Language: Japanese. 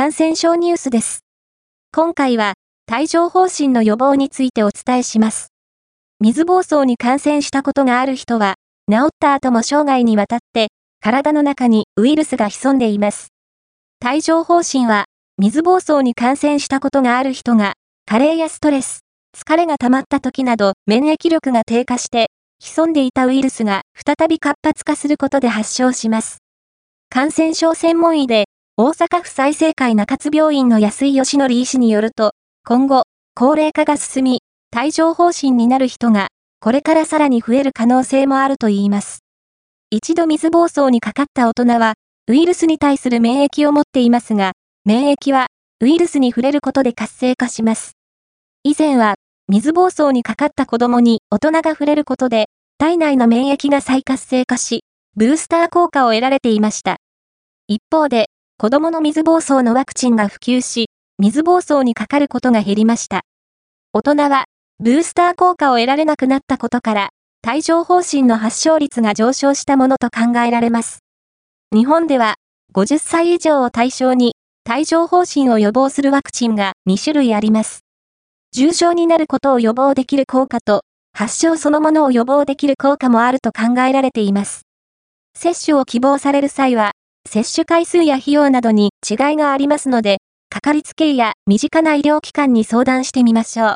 感染症ニュースです。今回は、帯状疱疹の予防についてお伝えします。水疱瘡に感染したことがある人は、治った後も生涯にわたって、体の中にウイルスが潜んでいます。帯状疱疹は、水疱瘡に感染したことがある人が、加齢やストレス、疲れが溜まった時など免疫力が低下して、潜んでいたウイルスが再び活発化することで発症します。感染症専門医で、大阪府再生会中津病院の安井義則医師によると、今後、高齢化が進み、帯状疱疹になる人が、これからさらに増える可能性もあるといいます。一度水疱瘡にかかった大人は、ウイルスに対する免疫を持っていますが、免疫は、ウイルスに触れることで活性化します。以前は、水疱瘡にかかった子供に大人が触れることで、体内の免疫が再活性化し、ブースター効果を得られていました。一方で、子供の水疱瘡のワクチンが普及し、水疱瘡にかかることが減りました。大人は、ブースター効果を得られなくなったことから、帯状疱疹の発症率が上昇したものと考えられます。日本では、50歳以上を対象に、帯状疱疹を予防するワクチンが2種類あります。重症になることを予防できる効果と、発症そのものを予防できる効果もあると考えられています。接種を希望される際は、接種回数や費用などに違いがありますので、かかりつけ医や身近な医療機関に相談してみましょう。